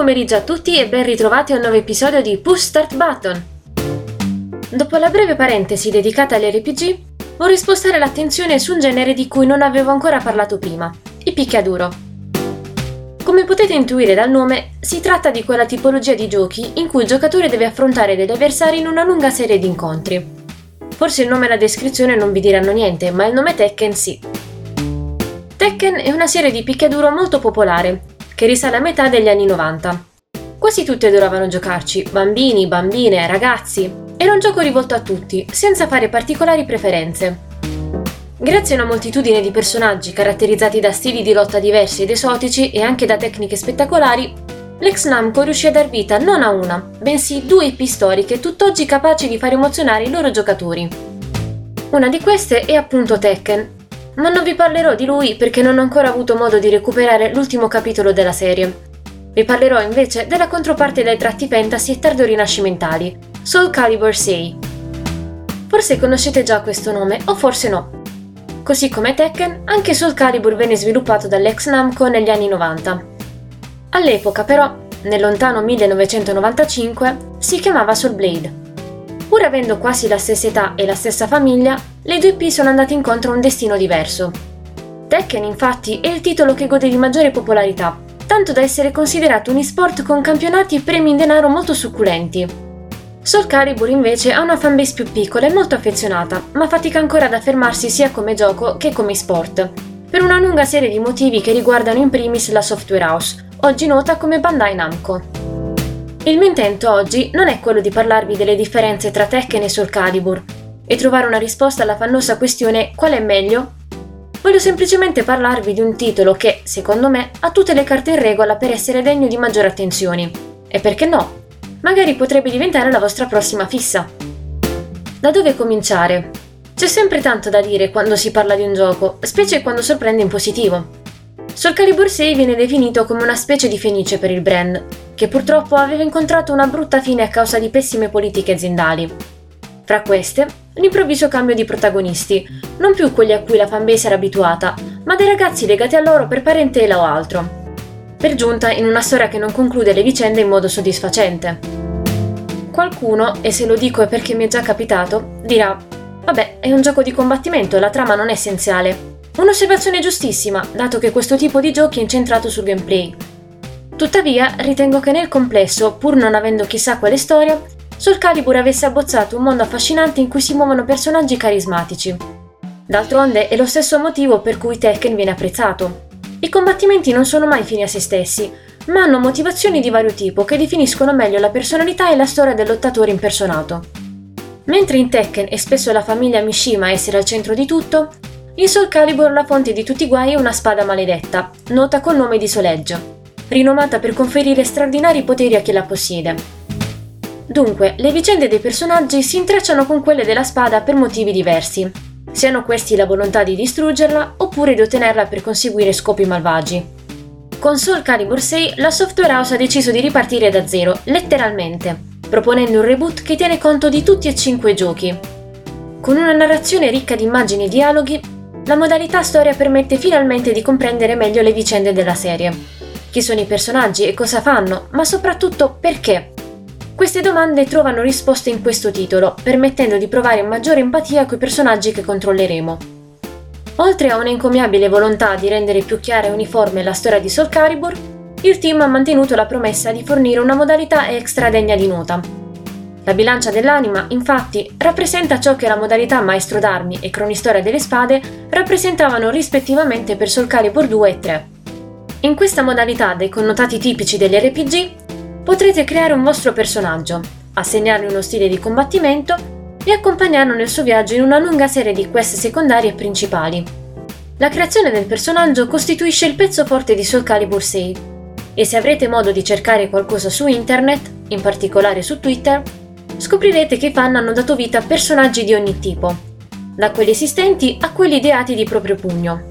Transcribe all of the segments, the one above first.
Pomeriggio a tutti e ben ritrovati a un nuovo episodio di Push Start Button. Dopo la breve parentesi dedicata agli RPG, vorrei spostare l'attenzione su un genere di cui non avevo ancora parlato prima, i picchiaduro. Come potete intuire dal nome, si tratta di quella tipologia di giochi in cui il giocatore deve affrontare degli avversari in una lunga serie di incontri. Forse il nome e la descrizione non vi diranno niente, ma il nome Tekken sì. Tekken è una serie di picchiaduro molto popolare, che risale a metà degli anni 90. Quasi tutti adoravano giocarci, bambini, bambine, ragazzi. Era un gioco rivolto a tutti, senza fare particolari preferenze. Grazie a una moltitudine di personaggi caratterizzati da stili di lotta diversi ed esotici e anche da tecniche spettacolari, l'ex Namco riuscì a dar vita non a una, bensì due IP storiche tutt'oggi capaci di far emozionare i loro giocatori. Una di queste è appunto Tekken, ma non vi parlerò di lui perché non ho ancora avuto modo di recuperare l'ultimo capitolo della serie. Vi parlerò invece della controparte dei tratti fantasy e tardo-rinascimentali, Soul Calibur 6. Forse conoscete già questo nome, o forse no. Così come Tekken, anche Soul Calibur venne sviluppato dall'ex Namco negli anni 90. All'epoca però, nel lontano 1995, si chiamava Soul Blade. Pur avendo quasi la stessa età e la stessa famiglia, le due P sono andate incontro a un destino diverso. Tekken infatti è il titolo che gode di maggiore popolarità, tanto da essere considerato un esport con campionati e premi in denaro molto succulenti. Soul Calibur invece ha una fanbase più piccola e molto affezionata, ma fatica ancora ad affermarsi sia come gioco che come sport, per una lunga serie di motivi che riguardano in primis la software house, oggi nota come Bandai Namco. Il mio intento oggi non è quello di parlarvi delle differenze tra Tekken e Soul Calibur e trovare una risposta alla fannosa questione qual è meglio. Voglio semplicemente parlarvi di un titolo che, secondo me, ha tutte le carte in regola per essere degno di maggiori attenzioni. E perché no? Magari potrebbe diventare la vostra prossima fissa. Da dove cominciare? C'è sempre tanto da dire quando si parla di un gioco, specie quando sorprende in positivo. Soul Calibur 6 viene definito come una specie di fenice per il brand, che purtroppo aveva incontrato una brutta fine a causa di pessime politiche aziendali. Fra queste, l'improvviso cambio di protagonisti, non più quelli a cui la fanbase era abituata, ma dei ragazzi legati a loro per parentela o altro. Per giunta in una storia che non conclude le vicende in modo soddisfacente. Qualcuno, e se lo dico è perché mi è già capitato, dirà: Vabbè, è un gioco di combattimento e la trama non è essenziale. Un'osservazione giustissima, dato che questo tipo di giochi è incentrato sul gameplay. Tuttavia, ritengo che nel complesso, pur non avendo chissà quale storia, Soul Calibur avesse abbozzato un mondo affascinante in cui si muovono personaggi carismatici. D'altronde è lo stesso motivo per cui Tekken viene apprezzato. I combattimenti non sono mai fini a se stessi, ma hanno motivazioni di vario tipo che definiscono meglio la personalità e la storia del lottatore impersonato. Mentre in Tekken è spesso la famiglia Mishima a essere al centro di tutto, in Soul Calibur la fonte di tutti i guai è una spada maledetta, nota col nome di Soleggio, rinomata per conferire straordinari poteri a chi la possiede. Dunque, le vicende dei personaggi si intrecciano con quelle della spada per motivi diversi, siano questi la volontà di distruggerla oppure di ottenerla per conseguire scopi malvagi. Con Soul Calibur 6 la software house ha deciso di ripartire da zero, letteralmente, proponendo un reboot che tiene conto di tutti e cinque i giochi. Con una narrazione ricca di immagini e dialoghi, la modalità storia permette finalmente di comprendere meglio le vicende della serie. Chi sono i personaggi e cosa fanno, ma soprattutto perché? Queste domande trovano risposte in questo titolo, permettendo di provare maggiore empatia coi personaggi che controlleremo. Oltre a un'encomiabile volontà di rendere più chiara e uniforme la storia di Soul Calibur, il team ha mantenuto la promessa di fornire una modalità extra degna di nota, la bilancia dell'anima, infatti, rappresenta ciò che la modalità Maestro d'armi e Cronistoria delle spade rappresentavano rispettivamente per Soul Calibur 2 e 3. In questa modalità dei connotati tipici degli RPG, potrete creare un vostro personaggio, assegnargli uno stile di combattimento e accompagnarlo nel suo viaggio in una lunga serie di quest secondarie e principali. La creazione del personaggio costituisce il pezzo forte di Soul Calibur 6 e se avrete modo di cercare qualcosa su internet, in particolare su Twitter, scoprirete che i fan hanno dato vita a personaggi di ogni tipo, da quelli esistenti a quelli ideati di proprio pugno.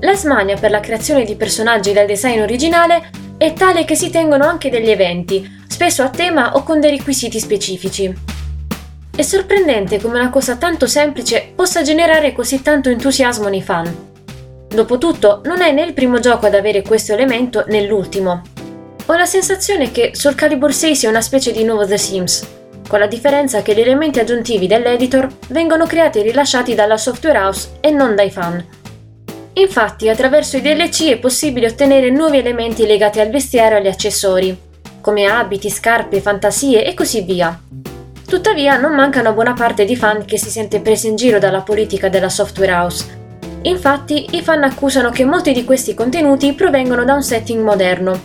La smania per la creazione di personaggi dal design originale è tale che si tengono anche degli eventi, spesso a tema o con dei requisiti specifici. È sorprendente come una cosa tanto semplice possa generare così tanto entusiasmo nei fan. Dopotutto, non è né il primo gioco ad avere questo elemento né l'ultimo. Ho la sensazione che Soul Calibur 6 sia una specie di nuovo The Sims, con la differenza che gli elementi aggiuntivi dell'editor vengono creati e rilasciati dalla software house e non dai fan. Infatti, attraverso i DLC è possibile ottenere nuovi elementi legati al vestiario e agli accessori, come abiti, scarpe, fantasie e così via. Tuttavia, non mancano buona parte di fan che si sente presa in giro dalla politica della software house. Infatti, i fan accusano che molti di questi contenuti provengono da un setting moderno,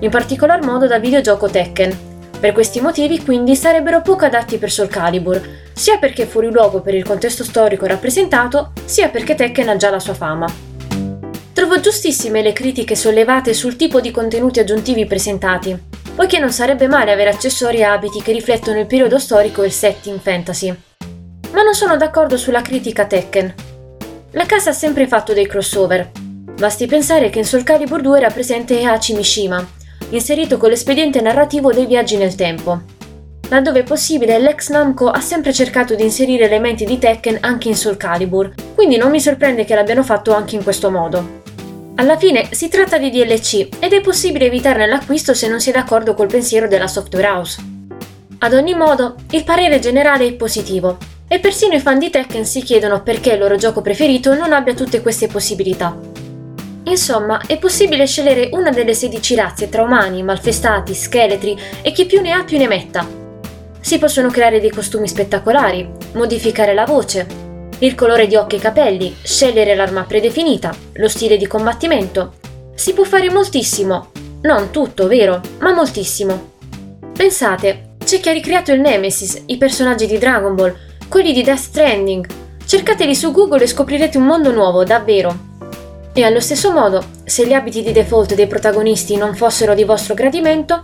in particolar modo da videogioco Tekken. Per questi motivi quindi sarebbero poco adatti per Soul Calibur, sia perché fuori luogo per il contesto storico rappresentato, sia perché Tekken ha già la sua fama. Trovo giustissime le critiche sollevate sul tipo di contenuti aggiuntivi presentati, poiché non sarebbe male avere accessori e abiti che riflettono il periodo storico e il setting fantasy. Ma non sono d'accordo sulla critica Tekken. La casa ha sempre fatto dei crossover. Basti pensare che in Soul Calibur 2 era presente Hachi Mishima, inserito con l'espediente narrativo dei viaggi nel tempo. Laddove possibile, l'ex Namco ha sempre cercato di inserire elementi di Tekken anche in Soul Calibur, quindi non mi sorprende che l'abbiano fatto anche in questo modo. Alla fine si tratta di DLC ed è possibile evitarne l'acquisto se non si è d'accordo col pensiero della software house. Ad ogni modo, il parere generale è positivo e persino i fan di Tekken si chiedono perché il loro gioco preferito non abbia tutte queste possibilità. Insomma, è possibile scegliere una delle 16 razze tra umani, malfestati, scheletri e chi più ne ha più ne metta. Si possono creare dei costumi spettacolari, modificare la voce, il colore di occhi e capelli, scegliere l'arma predefinita, lo stile di combattimento. Si può fare moltissimo. Non tutto, vero, ma moltissimo. Pensate, c'è chi ha ricreato il Nemesis, i personaggi di Dragon Ball, quelli di Death Stranding. Cercateli su Google e scoprirete un mondo nuovo, davvero. E allo stesso modo, se gli abiti di default dei protagonisti non fossero di vostro gradimento,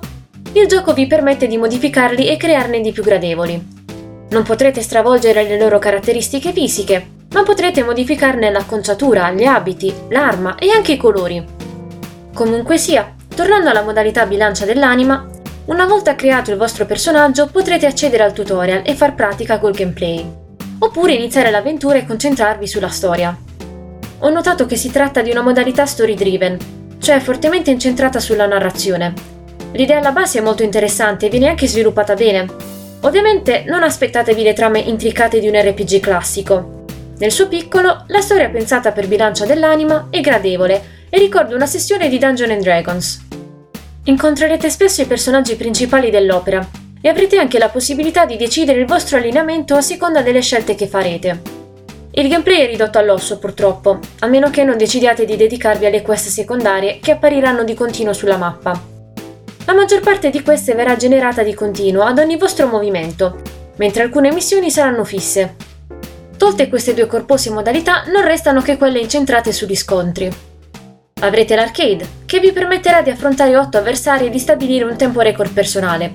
il gioco vi permette di modificarli e crearne di più gradevoli. Non potrete stravolgere le loro caratteristiche fisiche, ma potrete modificarne l'acconciatura, gli abiti, l'arma e anche i colori. Comunque sia, tornando alla modalità bilancia dell'anima, una volta creato il vostro personaggio potrete accedere al tutorial e far pratica col gameplay, oppure iniziare l'avventura e concentrarvi sulla storia ho notato che si tratta di una modalità story driven, cioè fortemente incentrata sulla narrazione. L'idea alla base è molto interessante e viene anche sviluppata bene. Ovviamente non aspettatevi le trame intricate di un RPG classico. Nel suo piccolo, la storia pensata per bilancia dell'anima è gradevole e ricorda una sessione di Dungeons Dragons. Incontrerete spesso i personaggi principali dell'opera e avrete anche la possibilità di decidere il vostro allineamento a seconda delle scelte che farete. Il gameplay è ridotto all'osso purtroppo, a meno che non decidiate di dedicarvi alle quest secondarie che appariranno di continuo sulla mappa. La maggior parte di queste verrà generata di continuo ad ogni vostro movimento, mentre alcune missioni saranno fisse. Tolte queste due corpose modalità, non restano che quelle incentrate sugli scontri. Avrete l'arcade, che vi permetterà di affrontare 8 avversari e di stabilire un tempo record personale.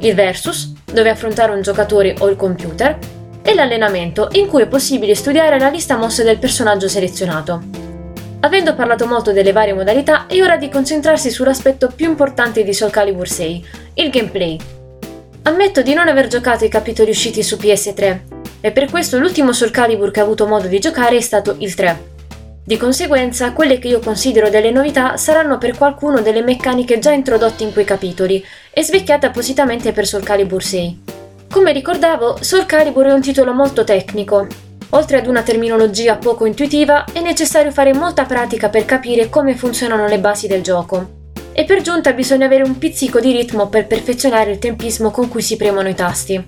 Il versus, dove affrontare un giocatore o il computer, e l'allenamento, in cui è possibile studiare la lista mosse del personaggio selezionato. Avendo parlato molto delle varie modalità, è ora di concentrarsi sull'aspetto più importante di Soul Calibur 6, il gameplay. Ammetto di non aver giocato i capitoli usciti su PS3, e per questo l'ultimo Soul Calibur che ho avuto modo di giocare è stato il 3. Di conseguenza, quelle che io considero delle novità saranno per qualcuno delle meccaniche già introdotte in quei capitoli e svecchiate appositamente per Soul Calibur 6. Come ricordavo, Soul Calibur è un titolo molto tecnico. Oltre ad una terminologia poco intuitiva, è necessario fare molta pratica per capire come funzionano le basi del gioco. E per giunta bisogna avere un pizzico di ritmo per perfezionare il tempismo con cui si premono i tasti.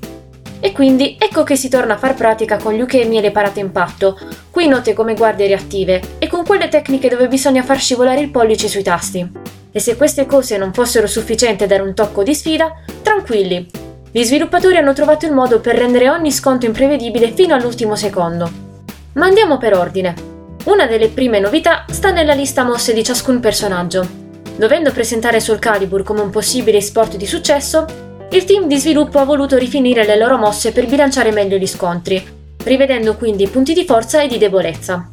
E quindi ecco che si torna a far pratica con gli ukemi e le parate impatto, qui note come guardie reattive, e con quelle tecniche dove bisogna far scivolare il pollice sui tasti. E se queste cose non fossero sufficienti a dare un tocco di sfida, tranquilli, gli sviluppatori hanno trovato il modo per rendere ogni sconto imprevedibile fino all'ultimo secondo. Ma andiamo per ordine. Una delle prime novità sta nella lista mosse di ciascun personaggio. Dovendo presentare Soul Calibur come un possibile sport di successo, il team di sviluppo ha voluto rifinire le loro mosse per bilanciare meglio gli scontri, rivedendo quindi i punti di forza e di debolezza.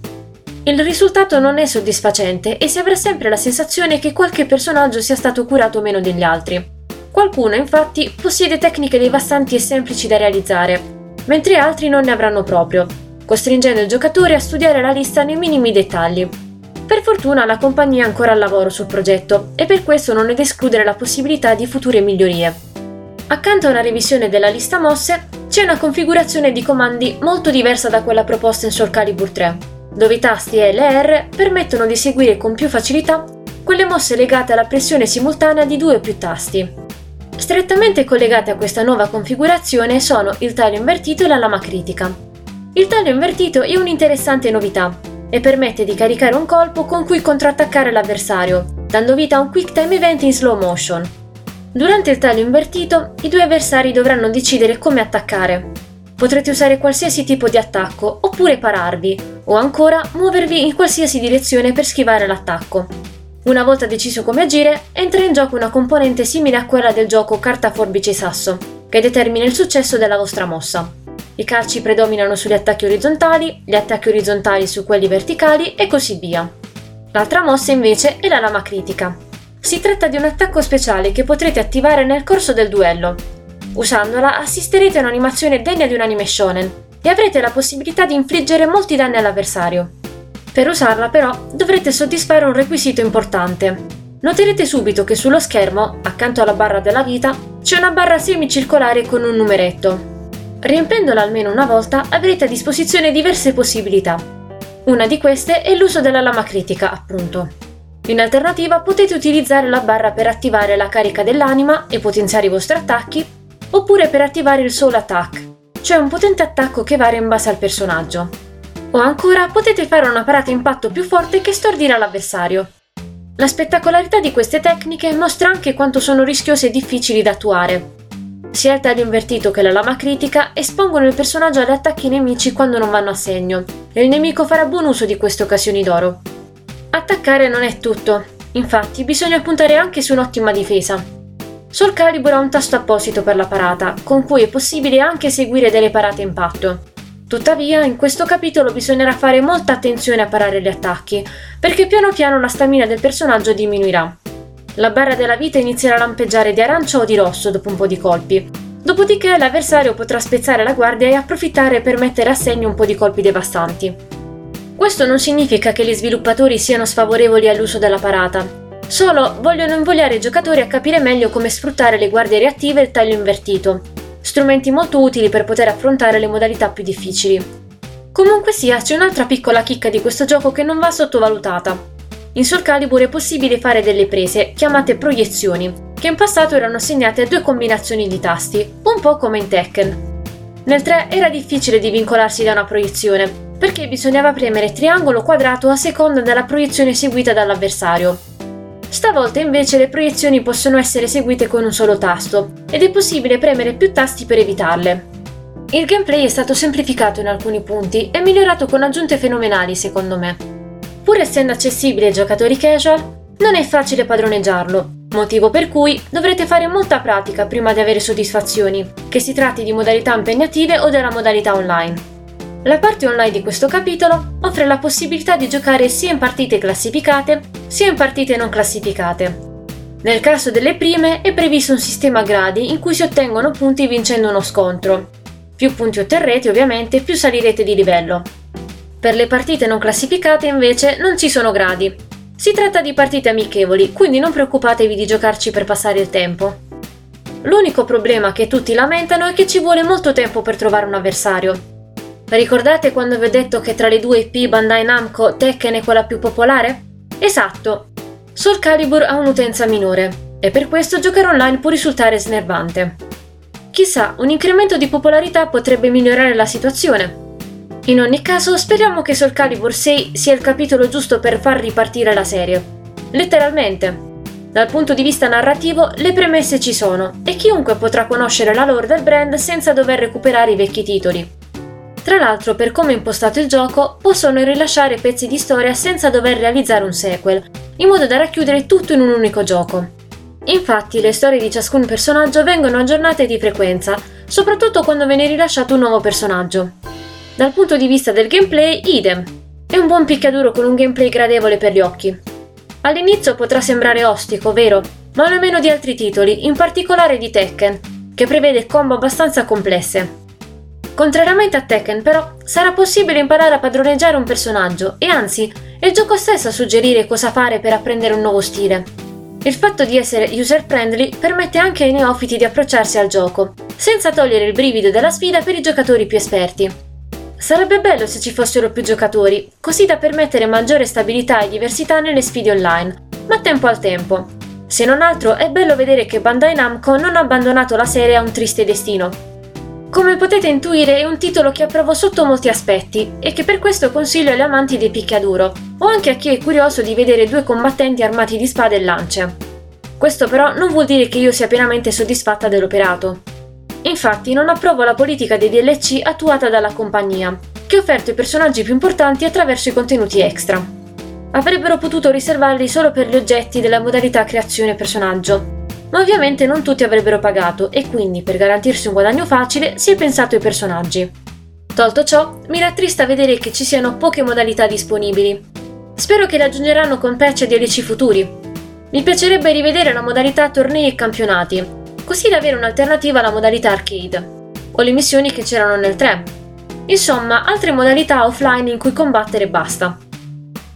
Il risultato non è soddisfacente e si avrà sempre la sensazione che qualche personaggio sia stato curato meno degli altri. Qualcuno infatti possiede tecniche devastanti e semplici da realizzare, mentre altri non ne avranno proprio, costringendo il giocatore a studiare la lista nei minimi dettagli. Per fortuna la compagnia è ancora al lavoro sul progetto e per questo non è da escludere la possibilità di future migliorie. Accanto a una revisione della lista mosse, c'è una configurazione di comandi molto diversa da quella proposta in Soul Calibur 3, dove i tasti L e R permettono di eseguire con più facilità quelle mosse legate alla pressione simultanea di due o più tasti. Strettamente collegate a questa nuova configurazione sono il taglio invertito e la lama critica. Il taglio invertito è un'interessante novità e permette di caricare un colpo con cui contrattaccare l'avversario, dando vita a un quick time event in slow motion. Durante il taglio invertito, i due avversari dovranno decidere come attaccare. Potrete usare qualsiasi tipo di attacco oppure pararvi, o ancora muovervi in qualsiasi direzione per schivare l'attacco. Una volta deciso come agire, entra in gioco una componente simile a quella del gioco carta forbice sasso, che determina il successo della vostra mossa. I calci predominano sugli attacchi orizzontali, gli attacchi orizzontali su quelli verticali e così via. L'altra mossa invece è la lama critica. Si tratta di un attacco speciale che potrete attivare nel corso del duello. Usandola assisterete a un'animazione degna di un anime shonen e avrete la possibilità di infliggere molti danni all'avversario. Per usarla però dovrete soddisfare un requisito importante. Noterete subito che sullo schermo, accanto alla barra della vita, c'è una barra semicircolare con un numeretto. Riempendola almeno una volta avrete a disposizione diverse possibilità. Una di queste è l'uso della lama critica, appunto. In alternativa potete utilizzare la barra per attivare la carica dell'anima e potenziare i vostri attacchi, oppure per attivare il Soul Attack, cioè un potente attacco che varia in base al personaggio. O ancora potete fare una parata impatto più forte che stordire l'avversario. La spettacolarità di queste tecniche mostra anche quanto sono rischiose e difficili da attuare, sia il taglio invertito che la lama critica espongono il personaggio agli attacchi nemici quando non vanno a segno, e il nemico farà buon uso di queste occasioni d'oro. Attaccare non è tutto, infatti bisogna puntare anche su un'ottima difesa. Soul Calibur ha un tasto apposito per la parata, con cui è possibile anche eseguire delle parate impatto. Tuttavia, in questo capitolo bisognerà fare molta attenzione a parare gli attacchi, perché piano piano la stamina del personaggio diminuirà. La barra della vita inizierà a lampeggiare di arancia o di rosso dopo un po' di colpi. Dopodiché l'avversario potrà spezzare la guardia e approfittare per mettere a segno un po' di colpi devastanti. Questo non significa che gli sviluppatori siano sfavorevoli all'uso della parata, solo vogliono invogliare i giocatori a capire meglio come sfruttare le guardie reattive e il taglio invertito, strumenti molto utili per poter affrontare le modalità più difficili. Comunque sia, c'è un'altra piccola chicca di questo gioco che non va sottovalutata. In Soul Calibur è possibile fare delle prese, chiamate proiezioni, che in passato erano assegnate a due combinazioni di tasti, un po' come in Tekken. Nel 3 era difficile di vincolarsi da una proiezione, perché bisognava premere triangolo quadrato a seconda della proiezione eseguita dall'avversario. Stavolta invece le proiezioni possono essere eseguite con un solo tasto, ed è possibile premere più tasti per evitarle. Il gameplay è stato semplificato in alcuni punti e migliorato con aggiunte fenomenali secondo me. Pur essendo accessibile ai giocatori casual, non è facile padroneggiarlo, motivo per cui dovrete fare molta pratica prima di avere soddisfazioni, che si tratti di modalità impegnative o della modalità online. La parte online di questo capitolo offre la possibilità di giocare sia in partite classificate sia in partite non classificate. Nel caso delle prime è previsto un sistema gradi in cui si ottengono punti vincendo uno scontro. Più punti otterrete ovviamente più salirete di livello. Per le partite non classificate invece non ci sono gradi. Si tratta di partite amichevoli, quindi non preoccupatevi di giocarci per passare il tempo. L'unico problema che tutti lamentano è che ci vuole molto tempo per trovare un avversario. Ricordate quando vi ho detto che tra le due IP Bandai Namco Tekken è quella più popolare? Esatto! Soul Calibur ha un'utenza minore e per questo giocare online può risultare snervante. Chissà, un incremento di popolarità potrebbe migliorare la situazione, in ogni caso, speriamo che Soul Calibur 6 sia il capitolo giusto per far ripartire la serie. Letteralmente. Dal punto di vista narrativo, le premesse ci sono e chiunque potrà conoscere la lore del brand senza dover recuperare i vecchi titoli. Tra l'altro, per come è impostato il gioco, possono rilasciare pezzi di storia senza dover realizzare un sequel, in modo da racchiudere tutto in un unico gioco. Infatti, le storie di ciascun personaggio vengono aggiornate di frequenza, soprattutto quando viene rilasciato un nuovo personaggio. Dal punto di vista del gameplay, idem. È un buon picchiaduro con un gameplay gradevole per gli occhi. All'inizio potrà sembrare ostico, vero? Ma non meno di altri titoli, in particolare di Tekken, che prevede combo abbastanza complesse. Contrariamente a Tekken, però, sarà possibile imparare a padroneggiare un personaggio e anzi, è il gioco stesso a suggerire cosa fare per apprendere un nuovo stile. Il fatto di essere user-friendly permette anche ai neofiti di approcciarsi al gioco, senza togliere il brivido della sfida per i giocatori più esperti. Sarebbe bello se ci fossero più giocatori, così da permettere maggiore stabilità e diversità nelle sfide online, ma tempo al tempo. Se non altro è bello vedere che Bandai Namco non ha abbandonato la serie a un triste destino, come potete intuire è un titolo che approvo sotto molti aspetti e che per questo consiglio agli amanti dei picchiaduro, o anche a chi è curioso di vedere due combattenti armati di spade e lance. Questo però non vuol dire che io sia pienamente soddisfatta dell'operato. Infatti non approvo la politica dei DLC attuata dalla compagnia, che ha offerto i personaggi più importanti attraverso i contenuti extra. Avrebbero potuto riservarli solo per gli oggetti della modalità creazione personaggio, ma ovviamente non tutti avrebbero pagato e quindi per garantirsi un guadagno facile si è pensato ai personaggi. Tolto ciò, mi rattrista vedere che ci siano poche modalità disponibili. Spero che le aggiungeranno con patch e DLC futuri. Mi piacerebbe rivedere la modalità tornei e campionati, così da avere un'alternativa alla modalità arcade, o le missioni che c'erano nel 3. Insomma, altre modalità offline in cui combattere basta.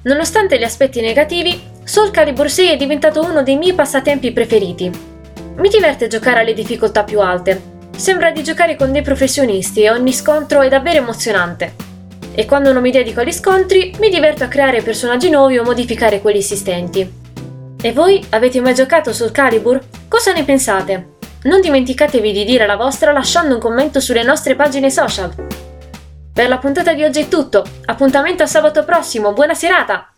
Nonostante gli aspetti negativi, Soul Calibur 6 è diventato uno dei miei passatempi preferiti. Mi diverte giocare alle difficoltà più alte. Sembra di giocare con dei professionisti e ogni scontro è davvero emozionante. E quando non mi dedico agli scontri, mi diverto a creare personaggi nuovi o modificare quelli esistenti. E voi avete mai giocato Soul Calibur? Cosa ne pensate? Non dimenticatevi di dire la vostra lasciando un commento sulle nostre pagine social. Per la puntata di oggi è tutto, appuntamento a sabato prossimo, buona serata!